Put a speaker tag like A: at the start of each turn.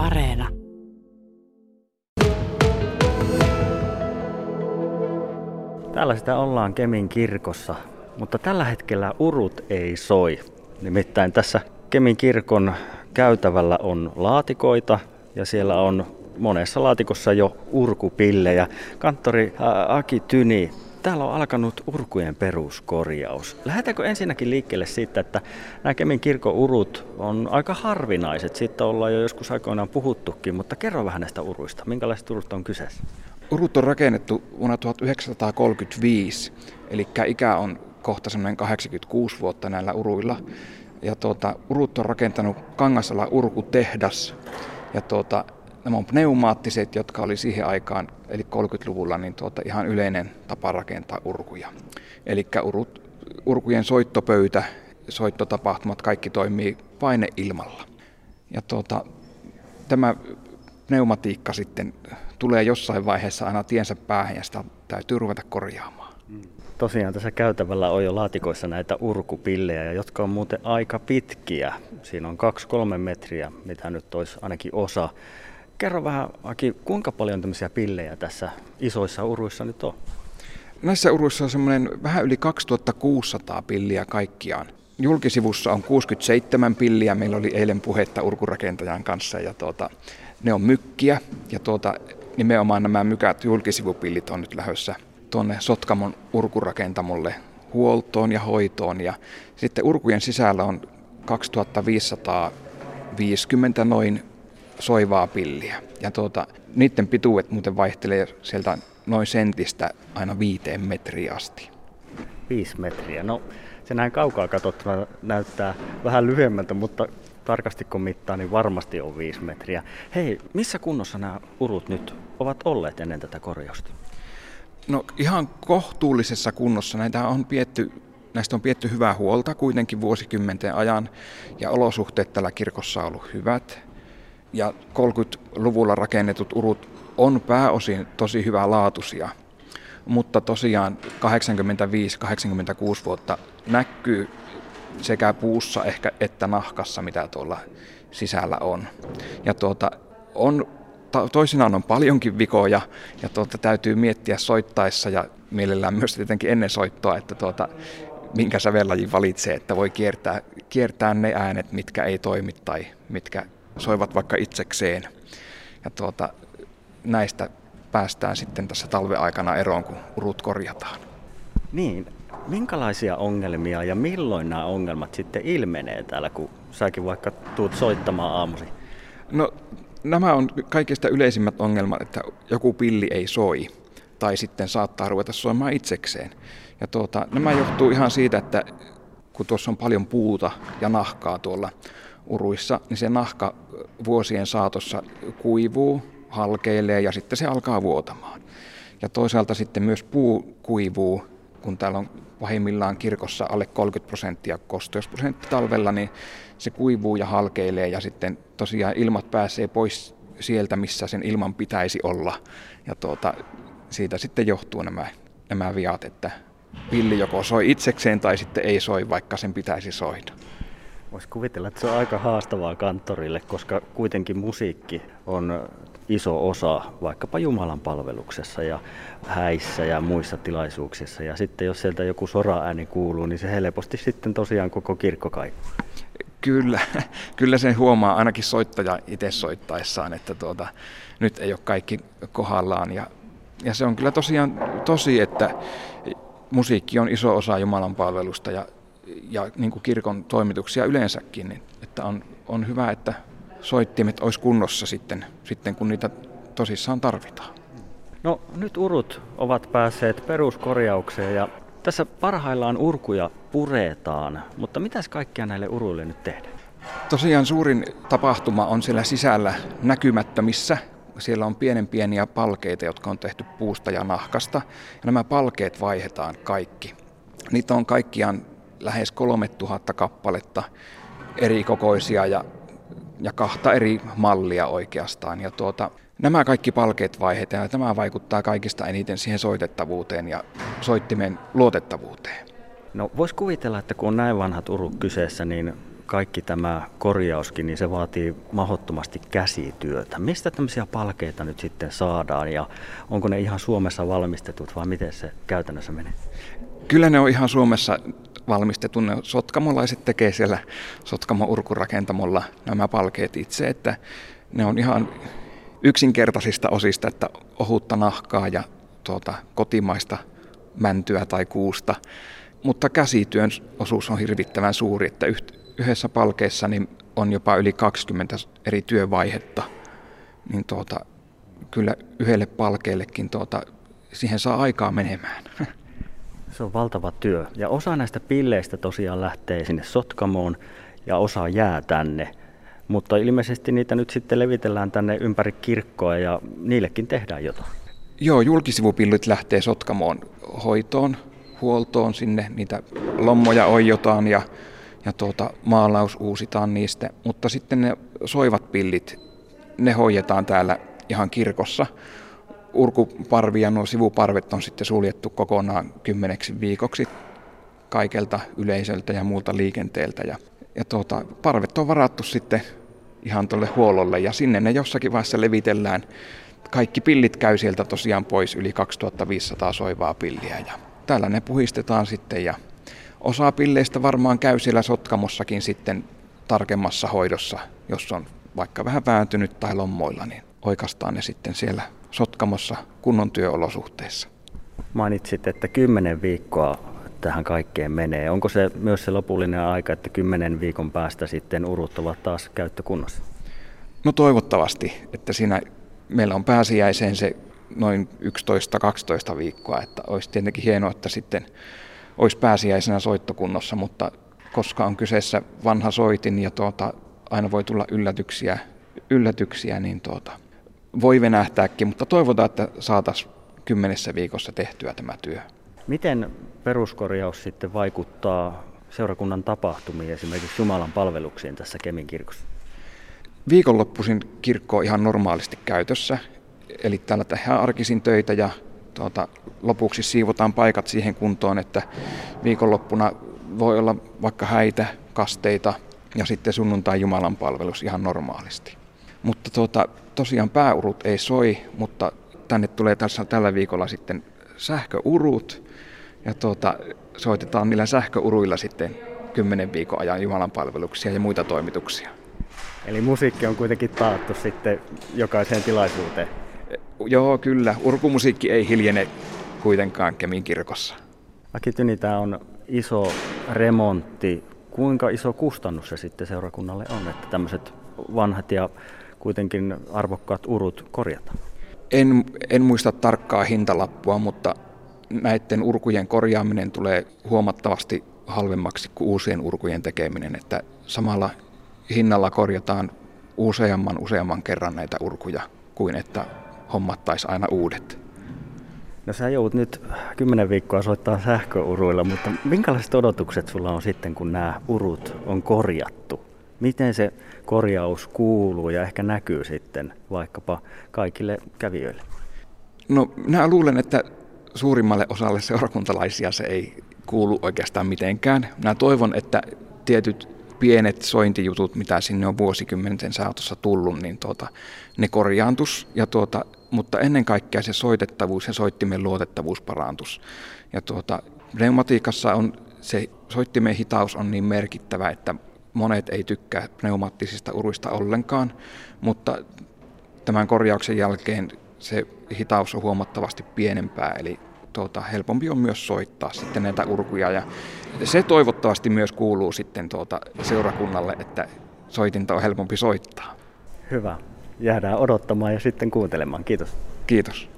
A: Areena.
B: Täällä sitä ollaan Kemin kirkossa, mutta tällä hetkellä urut ei soi. Nimittäin tässä Kemin kirkon käytävällä on laatikoita ja siellä on monessa laatikossa jo urkupillejä. Kanttori Aki Tyni, täällä on alkanut urkujen peruskorjaus. Lähdetäänkö ensinnäkin liikkeelle siitä, että nämä Kemin kirkon urut on aika harvinaiset. Siitä ollaan jo joskus aikoinaan puhuttukin, mutta kerro vähän näistä uruista. Minkälaiset urut on kyseessä?
C: Urut on rakennettu vuonna 1935, eli ikä on kohta semmoinen 86 vuotta näillä uruilla. Ja tuota, urut on rakentanut Kangasala urkutehdas. Ja tuota, nämä on pneumaattiset, jotka oli siihen aikaan, eli 30-luvulla, niin tuota, ihan yleinen tapa rakentaa urkuja. Eli urkujen soittopöytä, soittotapahtumat, kaikki toimii paineilmalla. Ja tuota, tämä pneumatiikka sitten tulee jossain vaiheessa aina tiensä päähän ja sitä täytyy ruveta korjaamaan. Mm.
B: Tosiaan tässä käytävällä on jo laatikoissa näitä urkupillejä, jotka on muuten aika pitkiä. Siinä on 2-3 metriä, mitä nyt olisi ainakin osa. Kerro vähän, Aki, kuinka paljon tämmöisiä pillejä tässä isoissa uruissa nyt on?
C: Näissä uruissa on semmoinen vähän yli 2600 pilliä kaikkiaan. Julkisivussa on 67 pilliä. Meillä oli eilen puhetta urkurakentajan kanssa ja tuota, ne on mykkiä. Ja tuota, nimenomaan nämä mykät julkisivupillit on nyt lähdössä tuonne Sotkamon urkurakentamolle huoltoon ja hoitoon. Ja sitten urkujen sisällä on 2550 noin soivaa pilliä. Ja tuota, niiden pituudet muuten vaihtelee sieltä noin sentistä aina viiteen metriä asti.
B: Viisi metriä. No se näin kaukaa katsottuna näyttää vähän lyhyemmältä, mutta tarkasti kun mittaa, niin varmasti on viisi metriä. Hei, missä kunnossa nämä urut nyt ovat olleet ennen tätä korjausta?
C: No ihan kohtuullisessa kunnossa. Näitä on pietty, näistä on pietty hyvää huolta kuitenkin vuosikymmenten ajan ja olosuhteet tällä kirkossa on ollut hyvät. Ja 30-luvulla rakennetut urut on pääosin tosi hyvälaatuisia, mutta tosiaan 85-86 vuotta näkyy sekä puussa ehkä että nahkassa, mitä tuolla sisällä on. Ja tuota, on toisinaan on paljonkin vikoja ja tuota, täytyy miettiä soittaessa ja mielellään myös tietenkin ennen soittoa, että tuota, minkä sävellajin valitsee, että voi kiertää, kiertää ne äänet, mitkä ei toimi tai mitkä soivat vaikka itsekseen. Ja tuota, näistä päästään sitten tässä talveaikana eroon, kun urut korjataan.
B: Niin, minkälaisia ongelmia ja milloin nämä ongelmat sitten ilmenee täällä, kun säkin vaikka tuut soittamaan aamusi?
C: No nämä on kaikista yleisimmät ongelmat, että joku pilli ei soi tai sitten saattaa ruveta soimaan itsekseen. Ja tuota, nämä johtuu ihan siitä, että kun tuossa on paljon puuta ja nahkaa tuolla uruissa, niin se nahka vuosien saatossa kuivuu, halkeilee ja sitten se alkaa vuotamaan. Ja toisaalta sitten myös puu kuivuu, kun täällä on pahimmillaan kirkossa alle 30 prosenttia kosteusprosentti talvella, niin se kuivuu ja halkeilee ja sitten tosiaan ilmat pääsee pois sieltä, missä sen ilman pitäisi olla. Ja tuota, siitä sitten johtuu nämä, nämä viat, että pilli joko soi itsekseen tai sitten ei soi, vaikka sen pitäisi soida.
B: Voisi kuvitella, että se on aika haastavaa kanttorille, koska kuitenkin musiikki on iso osa vaikkapa Jumalan palveluksessa ja häissä ja muissa tilaisuuksissa. Ja sitten jos sieltä joku sora-ääni kuuluu, niin se helposti sitten tosiaan koko kirkko kaikuu.
C: Kyllä, kyllä sen huomaa ainakin soittaja itse soittaessaan, että tuota, nyt ei ole kaikki kohdallaan. Ja, ja se on kyllä tosiaan tosi, että musiikki on iso osa Jumalan palvelusta ja, ja niin kuin kirkon toimituksia yleensäkin. Niin, että on, on hyvä, että soittimet olisi kunnossa sitten, sitten kun niitä tosissaan tarvitaan.
B: No nyt urut ovat päässeet peruskorjaukseen ja tässä parhaillaan urkuja puretaan, mutta mitäs kaikkea näille uruille nyt tehdään?
C: Tosiaan suurin tapahtuma on siellä sisällä näkymättömissä. Siellä on pienen pieniä palkeita, jotka on tehty puusta ja nahkasta. Ja nämä palkeet vaihdetaan kaikki. Niitä on kaikkiaan lähes 3000 kappaletta eri kokoisia ja ja kahta eri mallia oikeastaan. Ja tuota, nämä kaikki palkeet vaihetaan ja tämä vaikuttaa kaikista eniten siihen soitettavuuteen ja soittimen luotettavuuteen.
B: No vois kuvitella, että kun on näin vanhat urut kyseessä, niin kaikki tämä korjauskin, niin se vaatii mahdottomasti käsityötä. Mistä tämmöisiä palkeita nyt sitten saadaan ja onko ne ihan Suomessa valmistetut vai miten se käytännössä menee?
C: Kyllä ne on ihan Suomessa valmistettu. Ne sotkamolaiset tekee siellä Sotkamo urkurakentamolla nämä palkeet itse, että ne on ihan yksinkertaisista osista, että ohutta nahkaa ja tuota, kotimaista mäntyä tai kuusta. Mutta käsityön osuus on hirvittävän suuri, että yhdessä palkeessa niin on jopa yli 20 eri työvaihetta. Niin tuota, kyllä yhdelle palkeellekin tuota, siihen saa aikaa menemään.
B: Se on valtava työ. Ja osa näistä pilleistä tosiaan lähtee sinne Sotkamoon ja osa jää tänne. Mutta ilmeisesti niitä nyt sitten levitellään tänne ympäri kirkkoa ja niillekin tehdään jotain.
C: Joo, julkisivupillit lähtee Sotkamoon hoitoon, huoltoon sinne. Niitä lommoja oijotaan ja, ja tuota, maalaus uusitaan niistä. Mutta sitten ne soivat pillit, ne hoidetaan täällä ihan kirkossa urkuparvi ja nuo sivuparvet on sitten suljettu kokonaan kymmeneksi viikoksi kaikelta yleisöltä ja muulta liikenteeltä. Ja, ja tuota, parvet on varattu sitten ihan tuolle huollolle ja sinne ne jossakin vaiheessa levitellään. Kaikki pillit käy sieltä tosiaan pois, yli 2500 soivaa pilliä ja täällä ne puhistetaan sitten ja osa pilleistä varmaan käy siellä sotkamossakin sitten tarkemmassa hoidossa, jos on vaikka vähän vääntynyt tai lommoilla, niin oikastaan ne sitten siellä Sotkamossa kunnon työolosuhteissa.
B: Mainitsit, että kymmenen viikkoa tähän kaikkeen menee. Onko se myös se lopullinen aika, että kymmenen viikon päästä sitten urut ovat taas käyttökunnossa?
C: No toivottavasti, että siinä meillä on pääsiäiseen se noin 11-12 viikkoa, että olisi tietenkin hienoa, että sitten olisi pääsiäisenä soittokunnossa, mutta koska on kyseessä vanha soitin ja tuota, aina voi tulla yllätyksiä, yllätyksiä niin tuota, voi venähtääkin, mutta toivotaan, että saataisiin kymmenessä viikossa tehtyä tämä työ.
B: Miten peruskorjaus sitten vaikuttaa seurakunnan tapahtumiin, esimerkiksi Jumalan palveluksiin tässä Kemin kirkossa?
C: Viikonloppuisin kirkko on ihan normaalisti käytössä, eli täällä tehdään arkisin töitä ja tuota, lopuksi siivotaan paikat siihen kuntoon, että viikonloppuna voi olla vaikka häitä, kasteita ja sitten sunnuntai Jumalan palvelus ihan normaalisti. Mutta tuota, tosiaan pääurut ei soi, mutta tänne tulee tässä tällä viikolla sitten sähköurut. Ja tuota, soitetaan niillä sähköuruilla sitten kymmenen viikon ajan Jumalan palveluksia ja muita toimituksia.
B: Eli musiikki on kuitenkin taattu sitten jokaiseen tilaisuuteen.
C: Joo, kyllä. Urkumusiikki ei hiljene kuitenkaan Kemin kirkossa.
B: Aki Tyni, tämä on iso remontti. Kuinka iso kustannus se sitten seurakunnalle on, että tämmöiset vanhat ja kuitenkin arvokkaat urut korjata?
C: En, en muista tarkkaa hintalappua, mutta näiden urkujen korjaaminen tulee huomattavasti halvemmaksi kuin uusien urkujen tekeminen, että samalla hinnalla korjataan useamman useamman kerran näitä urkuja kuin että hommattaisi aina uudet.
B: No sä joudut nyt kymmenen viikkoa soittaa sähköuruilla, mutta minkälaiset odotukset sulla on sitten, kun nämä urut on korjattu? Miten se korjaus kuuluu ja ehkä näkyy sitten vaikkapa kaikille kävijöille?
C: No minä luulen, että suurimmalle osalle seurakuntalaisia se ei kuulu oikeastaan mitenkään. Minä toivon, että tietyt pienet sointijutut, mitä sinne on vuosikymmenten saatossa tullut, niin tuota, ne korjaantus, ja tuota, mutta ennen kaikkea se soitettavuus ja soittimen luotettavuus parantus. Ja tuota, pneumatiikassa on se soittimen hitaus on niin merkittävä, että Monet ei tykkää pneumaattisista uruista ollenkaan, mutta tämän korjauksen jälkeen se hitaus on huomattavasti pienempää, eli tuota, helpompi on myös soittaa sitten näitä urkuja. Ja se toivottavasti myös kuuluu sitten tuota seurakunnalle, että soitinta on helpompi soittaa.
B: Hyvä. Jäädään odottamaan ja sitten kuuntelemaan. Kiitos.
C: Kiitos.